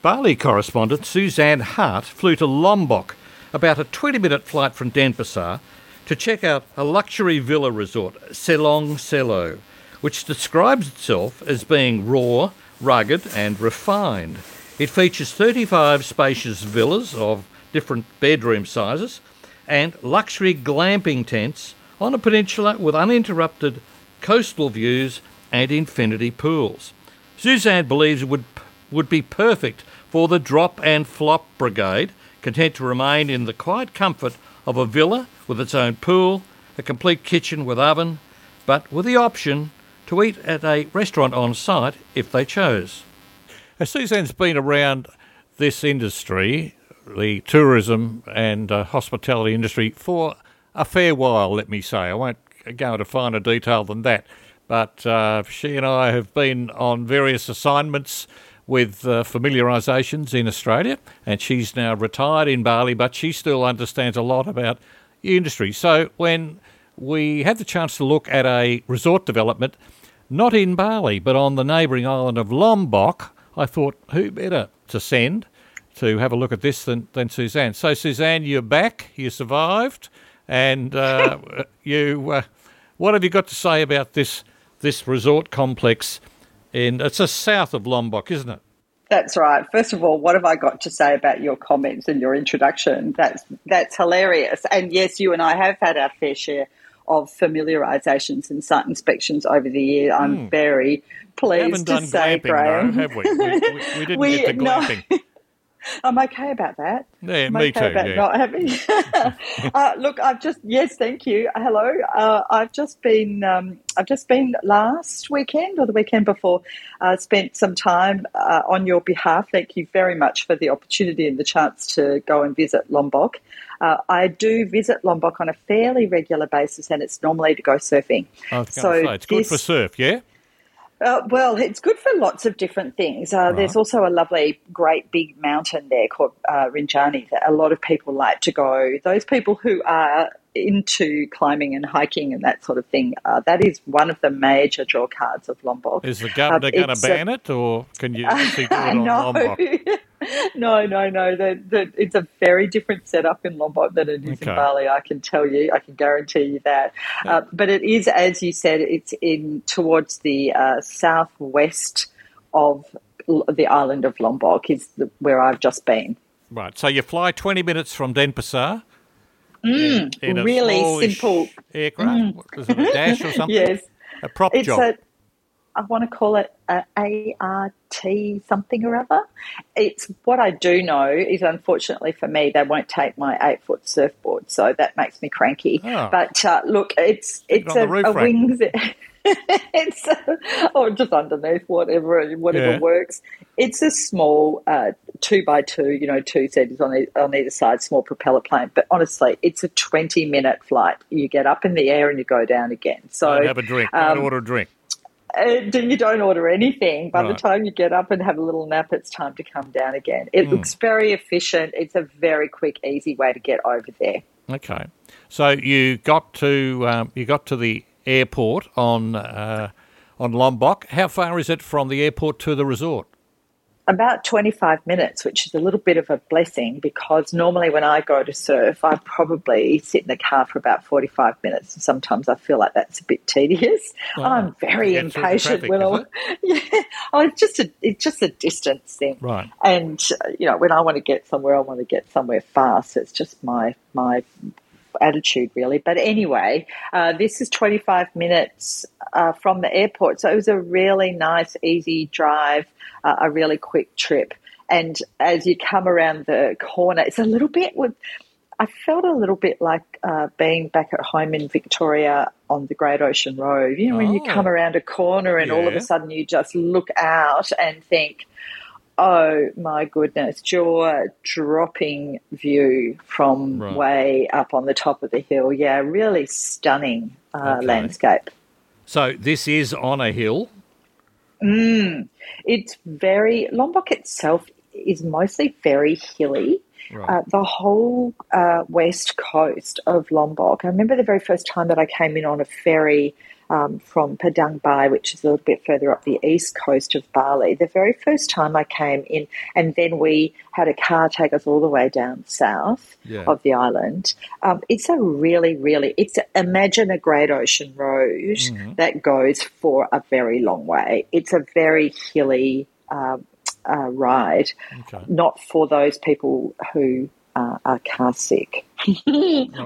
Bali correspondent Suzanne Hart flew to Lombok, about a 20 minute flight from Denpasar, to check out a luxury villa resort, Selong Selo, which describes itself as being raw, rugged, and refined. It features 35 spacious villas of different bedroom sizes and luxury glamping tents on a peninsula with uninterrupted coastal views and infinity pools. Suzanne believes it would, would be perfect for the drop and flop brigade, content to remain in the quiet comfort of a villa with its own pool, a complete kitchen with oven, but with the option to eat at a restaurant on site if they chose. Now, Suzanne's been around this industry, the tourism and uh, hospitality industry, for a fair while, let me say. I won't go into finer detail than that, but uh, she and I have been on various assignments with uh, familiarisations in Australia, and she's now retired in Bali, but she still understands a lot about the industry. So when we had the chance to look at a resort development, not in Bali, but on the neighbouring island of Lombok, I thought, who better to send to have a look at this than, than Suzanne? So, Suzanne, you're back, you survived, and uh, you. Uh, what have you got to say about this this resort complex? In it's just south of Lombok, isn't it? That's right. First of all, what have I got to say about your comments and your introduction? That's that's hilarious. And yes, you and I have had our fair share of familiarisations and site inspections over the year. I'm mm. very pleased to say, glamping, Graeme, though, have we? We, we, we didn't we, get to glamping. No. I'm okay about that. Yeah, I'm me okay too. About yeah. not having. uh, look, I've just yes, thank you. Hello. Uh, I've just been. Um, I've just been last weekend or the weekend before. Uh, spent some time uh, on your behalf. Thank you very much for the opportunity and the chance to go and visit Lombok. Uh, I do visit Lombok on a fairly regular basis, and it's normally to go surfing. So it's good this, for surf, yeah. Uh, well, it's good for lots of different things. Uh, right. There's also a lovely, great big mountain there called uh, Rinjani that a lot of people like to go. Those people who are into climbing and hiking and that sort of thing, uh, that is one of the major draw cards of Lombok. Is the governor going to ban it, or can you actually do it on no. Lombok? no, no, no. The, the, it's a very different setup in Lombok than it is Okay. in Bali. I can tell you. I can guarantee you that. Uh, but it is, as you said, it's in towards the uh, southwest of the island of Lombok. Is the, where I've just been. Right. So you fly 20 minutes from Denpasar. Mm, in, in a really smallish simple. Mm. aircraft. What Is it a dash or something? Yes, A prop it's job. a. I want to call it a ART something or other. It's what I do know is unfortunately for me they won't take my eight foot surfboard, so that makes me cranky. Oh. But uh, look, it's Stick it's on a, a wings. it's a, or just underneath whatever whatever Yeah. works. It's a small uh, two by two, you know, two seaters on, on either side, small propeller plane. But honestly, it's a twenty minute flight. You get up in the air and you go down again. So Don't have a drink. Don't um, order a drink. uh, you don't order anything. By the time you get up and have a little nap, it's time to come down again. It Hmm. looks very efficient. It's a very quick, easy way to get over there. Okay. So you got to um, you got to the airport on uh, on Lombok. How far is it from the airport to the resort? About 25 minutes, which is a little bit of a blessing because normally when I go to surf, I probably sit in the car for about 45 minutes. And sometimes I feel like that's a bit tedious. Oh, I'm very the impatient traffic, when I, yeah, oh, it's just a, it's just a distance thing. Right. And uh, you know, when I want to get somewhere, I want to get somewhere fast. It's just my my attitude, really. But anyway, uh, this is 25 minutes uh, from the airport, so it was a really nice, easy drive, uh, a really quick trip. And as you come around the corner, it's a little bit with. I felt a little bit like uh, being back at home in Victoria on the Great Ocean Road. You know, when you Oh. come around a corner and all of a sudden you just look out and think, oh my goodness, jaw dropping view from Right. way up on the top of the hill. Yeah, really stunning uh, Okay. landscape. So this is on a hill. Mm. It's very, Lombok itself is mostly very hilly. Right. Uh, the whole uh, west coast of Lombok. I remember the very first time that I came in on a ferry um, from Padang Bai, which is a little bit further up the east coast of Bali. The very first time I came in, and then we had a car take us all the way down south Yeah. of the island. Um, it's a really, really, it's imagine a Great Ocean Road that goes for a very long way. It's a very hilly um, uh, ride, Okay. not for those people who uh, are car sick.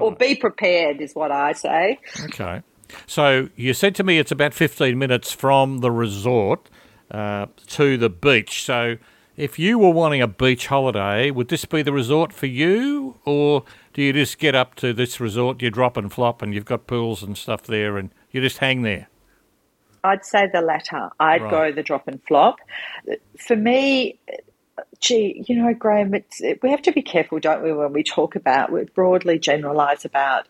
or be prepared, is what I say. Okay. So you said to me it's about 15 minutes from the resort uh, to the beach. So if you were wanting a beach holiday, would this be the resort for you? Or do you just get up to this resort, you drop and flop, and you've got pools and stuff there, and you just hang there? I'd say the latter. I'd Right. go the drop and flop. For me, gee, you know, Graeme, it's, we have to be careful, don't we, when we talk about, we broadly generalise about,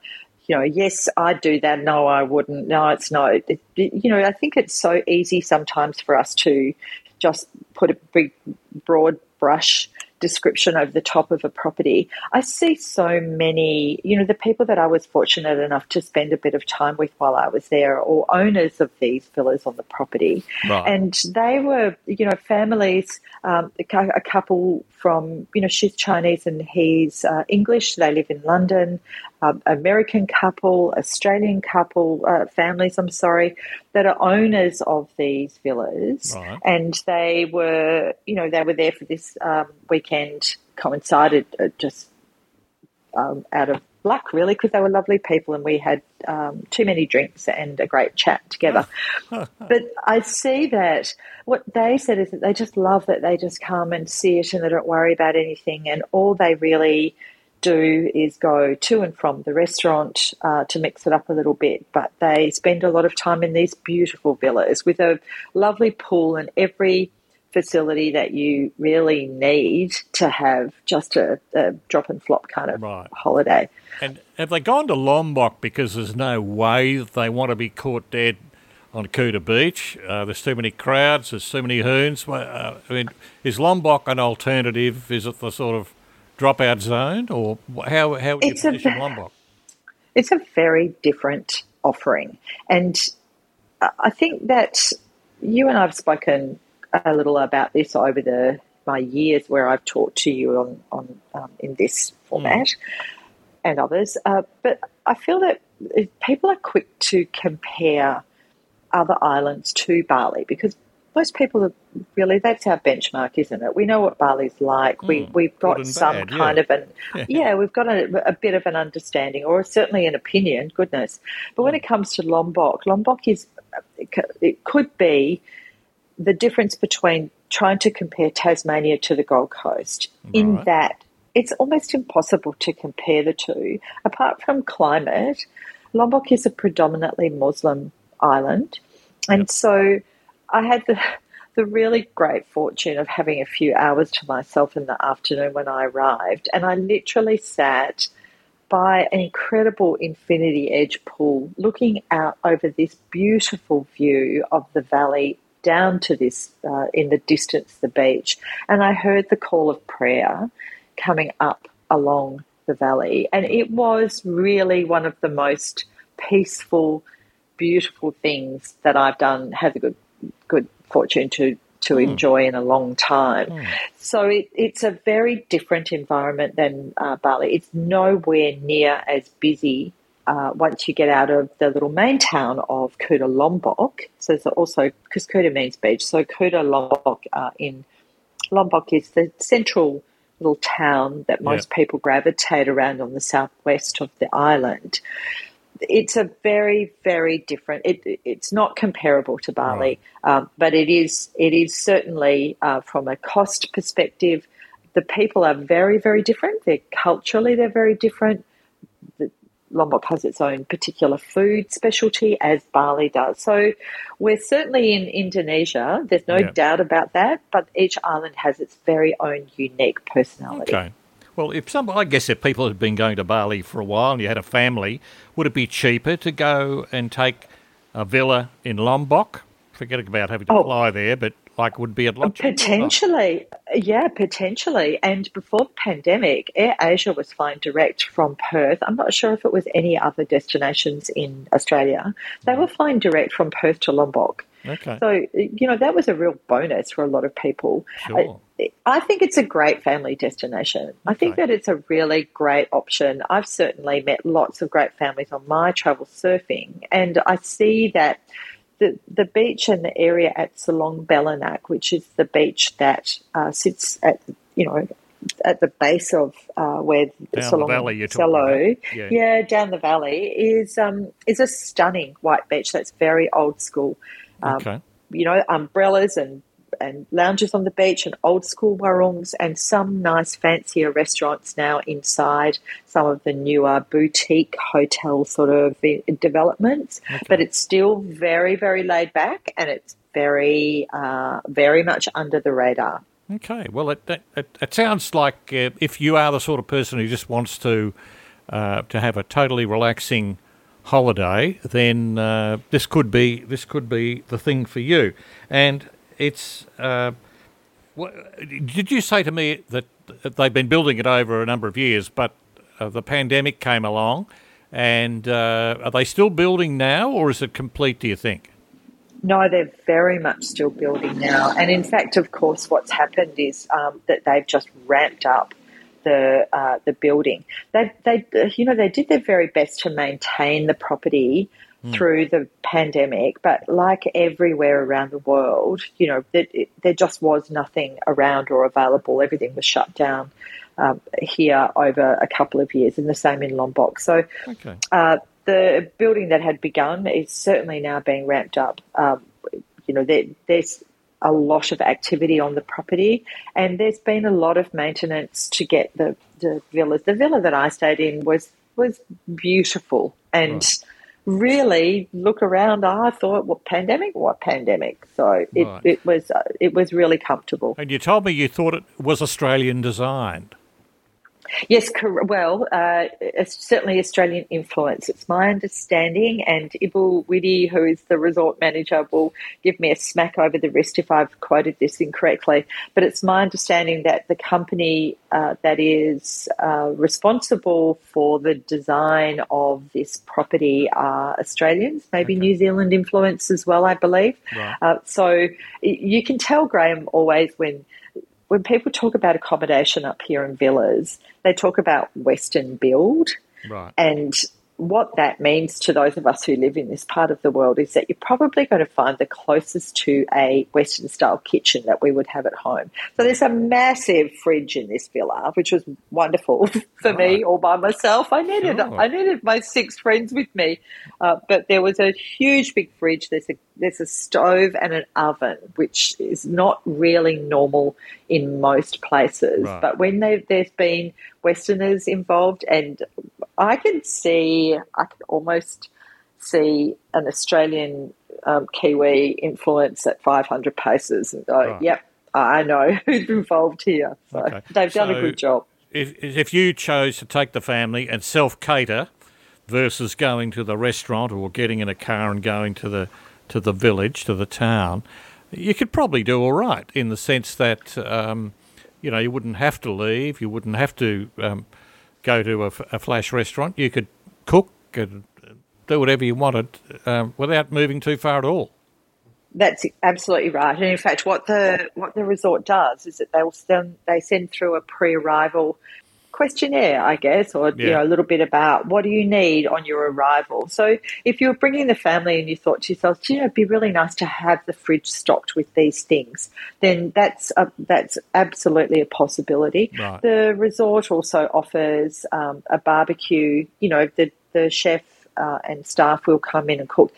you know, yes, I'd do that. No, I wouldn't. No, it's not. It, you know, I think it's so easy sometimes for us to just put a big, broad brush description over the top of a property. I see so many, you know, the people that I was fortunate enough to spend a bit of time with while I was there, or owners of these villas on the property. Right. And they were, you know, families, um, a a couple from, you know, she's Chinese and he's uh, English. They live in London. Um, American couple, Australian couple, uh, families, I'm sorry, that are owners of these villas. Right. And they were, you know, they were there for this um, weekend, coincided uh, just um, out of luck, really, because they were lovely people and we had um, too many drinks and a great chat together. but I see that what they said is that they just love that they just come and see it and they don't worry about anything, and all they really do is go to and from the restaurant uh, to mix it up a little bit, but they spend a lot of time in these beautiful villas with a lovely pool and every facility that you really need to have just a, a drop and flop kind of Right. holiday. And have they gone to Lombok because there's no way that they want to be caught dead on Kuta Beach? Uh, there's too many crowds, there's too many hoons. Uh, I mean, is Lombok an alternative? Is it the sort of dropout zone? Or how, how would you It's a- position Lombok? it's a very different offering. And I- think that you and I've spoken a little about this over the my years where I've talked to you on, on um, in this format and others. Uh, but I feel that people are quick to compare other islands to Bali because most people are really that's our benchmark, isn't it? We know what Bali's like. We Mm, we've got some bad, yeah. kind of an yeah, we've got a, a bit of an understanding, or certainly an opinion. Goodness, but Mm. when it comes to Lombok, Lombok is it could be the difference between trying to compare Tasmania to the Gold Coast in that it's almost impossible to compare the two. Apart from climate, Lombok is a predominantly Muslim island, and so I had the the really great fortune of having a few hours to myself in the afternoon when I arrived, and I literally sat by an incredible infinity edge pool looking out over this beautiful view of the valley down to this uh, in the distance the beach and i heard the call of prayer coming up along the valley and it was really one of the most peaceful beautiful things that i've done had the good good fortune to to enjoy in a long time so it, it's a very different environment than uh, Bali. It's nowhere near as busy uh, once you get out of the little main town of Kuta Lombok. So there's also, because Kuta means beach, so Kuta Lombok uh, in Lombok is the central little town that most people gravitate around on the southwest of the island. It's a very, very different. It, it's not comparable to Bali, um, but it is. It is certainly uh, from a cost perspective. The people are very, very different. They're culturally, they're very different. The, Lombok has its own particular food specialty, as Bali does. So we're certainly in Indonesia. There's no Yeah. doubt about that. But each island has its very own unique personality. Okay. Well, if some, I guess if people had been going to Bali for a while and you had a family, would it be cheaper to go and take a villa in Lombok? Forget about having to Oh. fly there, but like would be a lot cheaper. Potentially, yeah, potentially. And before the pandemic, Air Asia was flying direct from Perth. I'm not sure if it was any other destinations in Australia. They mm. were flying direct from Perth to Lombok. Okay. So, you know, that was a real bonus for a lot of people. Sure. I, I think it's a great family destination. I think that it's a really great option. I've certainly met lots of great families on my travel surfing, and I see that the, the beach and the area at Selong Belanak, which is the beach that uh, sits at, you know, at the base of uh, where the Selong valley you're talking Selo, about. Yeah. yeah, down the valley is um, is a stunning white beach that's very old school. Um, Okay. You know, umbrellas and and lounges on the beach and old school warungs and some nice fancier restaurants now inside some of the newer boutique hotel sort of developments. But it's still very, very laid back and it's very, uh, very much under the radar. Okay. Well, it it, it, it sounds like uh, if you are the sort of person who just wants to uh, to have a totally relaxing holiday, then uh, this could be this could be the thing for you. And it's. Uh, did you say to me that they've been building it over a number of years, but uh, the pandemic came along, and uh, are they still building now, or is it complete? Do you think? No, they're very much still building now. And in fact, of course, what's happened is um, that they've just ramped up the uh, the building. They, they, you know, they did their very best to maintain the property through the pandemic, but like everywhere around the world, you know, that it, there just was nothing around or available. Everything was shut down um, here over a couple of years, and the same in Lombok. So Okay. uh, the building that had begun is certainly now being ramped up. Um, you know, there, there's a lot of activity on the property, and there's been a lot of maintenance to get the, the villas. The villa that I stayed in was was beautiful, and really look around. I thought, what pandemic? What pandemic? So it, Right. it was uh, it was really comfortable. And you told me you thought it was Australian designed. Yes, cor- well, uh, certainly Australian influence. It's my understanding, and Ibu Widi, who is the resort manager, will give me a smack over the wrist if I've quoted this incorrectly. But it's my understanding that the company uh, that is uh, responsible for the design of this property are Australians, maybe New Zealand influence as well, I believe. Right. Uh, so you can tell, Graeme, always when when people talk about accommodation up here in villas, they talk about Western build. Right. And what that means to those of us who live in this part of the world is that you're probably going to find the closest to a Western style kitchen that we would have at home. So there's a massive fridge in this villa, which was wonderful for Right. me all by myself. I needed Sure. I needed my six friends with me, uh, but there was a huge big fridge. There's a there's a stove and an oven, which is not really normal in most places. Right. But when there's been Westerners involved, and I can see, I can almost see an Australian um, Kiwi influence at 500 paces and go, Right. yep, I know who's involved here. So Okay. they've done a good job. If, if you chose to take the family and self cater versus going to the restaurant or getting in a car and going to the to the village to the town, you could probably do all right in the sense that um, you know you wouldn't have to leave, you wouldn't have to um, go to a, a flash restaurant. You could cook and do whatever you wanted um, without moving too far at all. That's absolutely right. And in fact, what the what the resort does is that they will send they send through a pre-arrival questionnaire, I guess, or you know a little bit about what do you need on your arrival. So if you're bringing the family and you thought to yourself, "Gee, it'd be really nice to have the fridge stocked with these things, then that's a, that's absolutely a possibility. Right. The resort also offers um, a barbecue. You know, the the chef uh, and staff will come in and cook.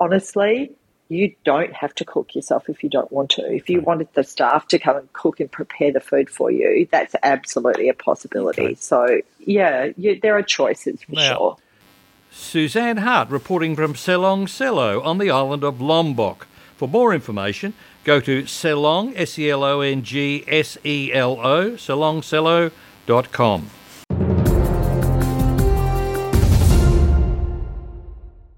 Honestly, you don't have to cook yourself if you don't want to. If you wanted the staff to come and cook and prepare the food for you, that's absolutely a possibility. Okay. So, yeah, you, there are choices for Now- sure. Suzanne Hart reporting from Selong Selo on the island of Lombok. For more information, go to Selong, S E L O N G S E L O, selongselo.com.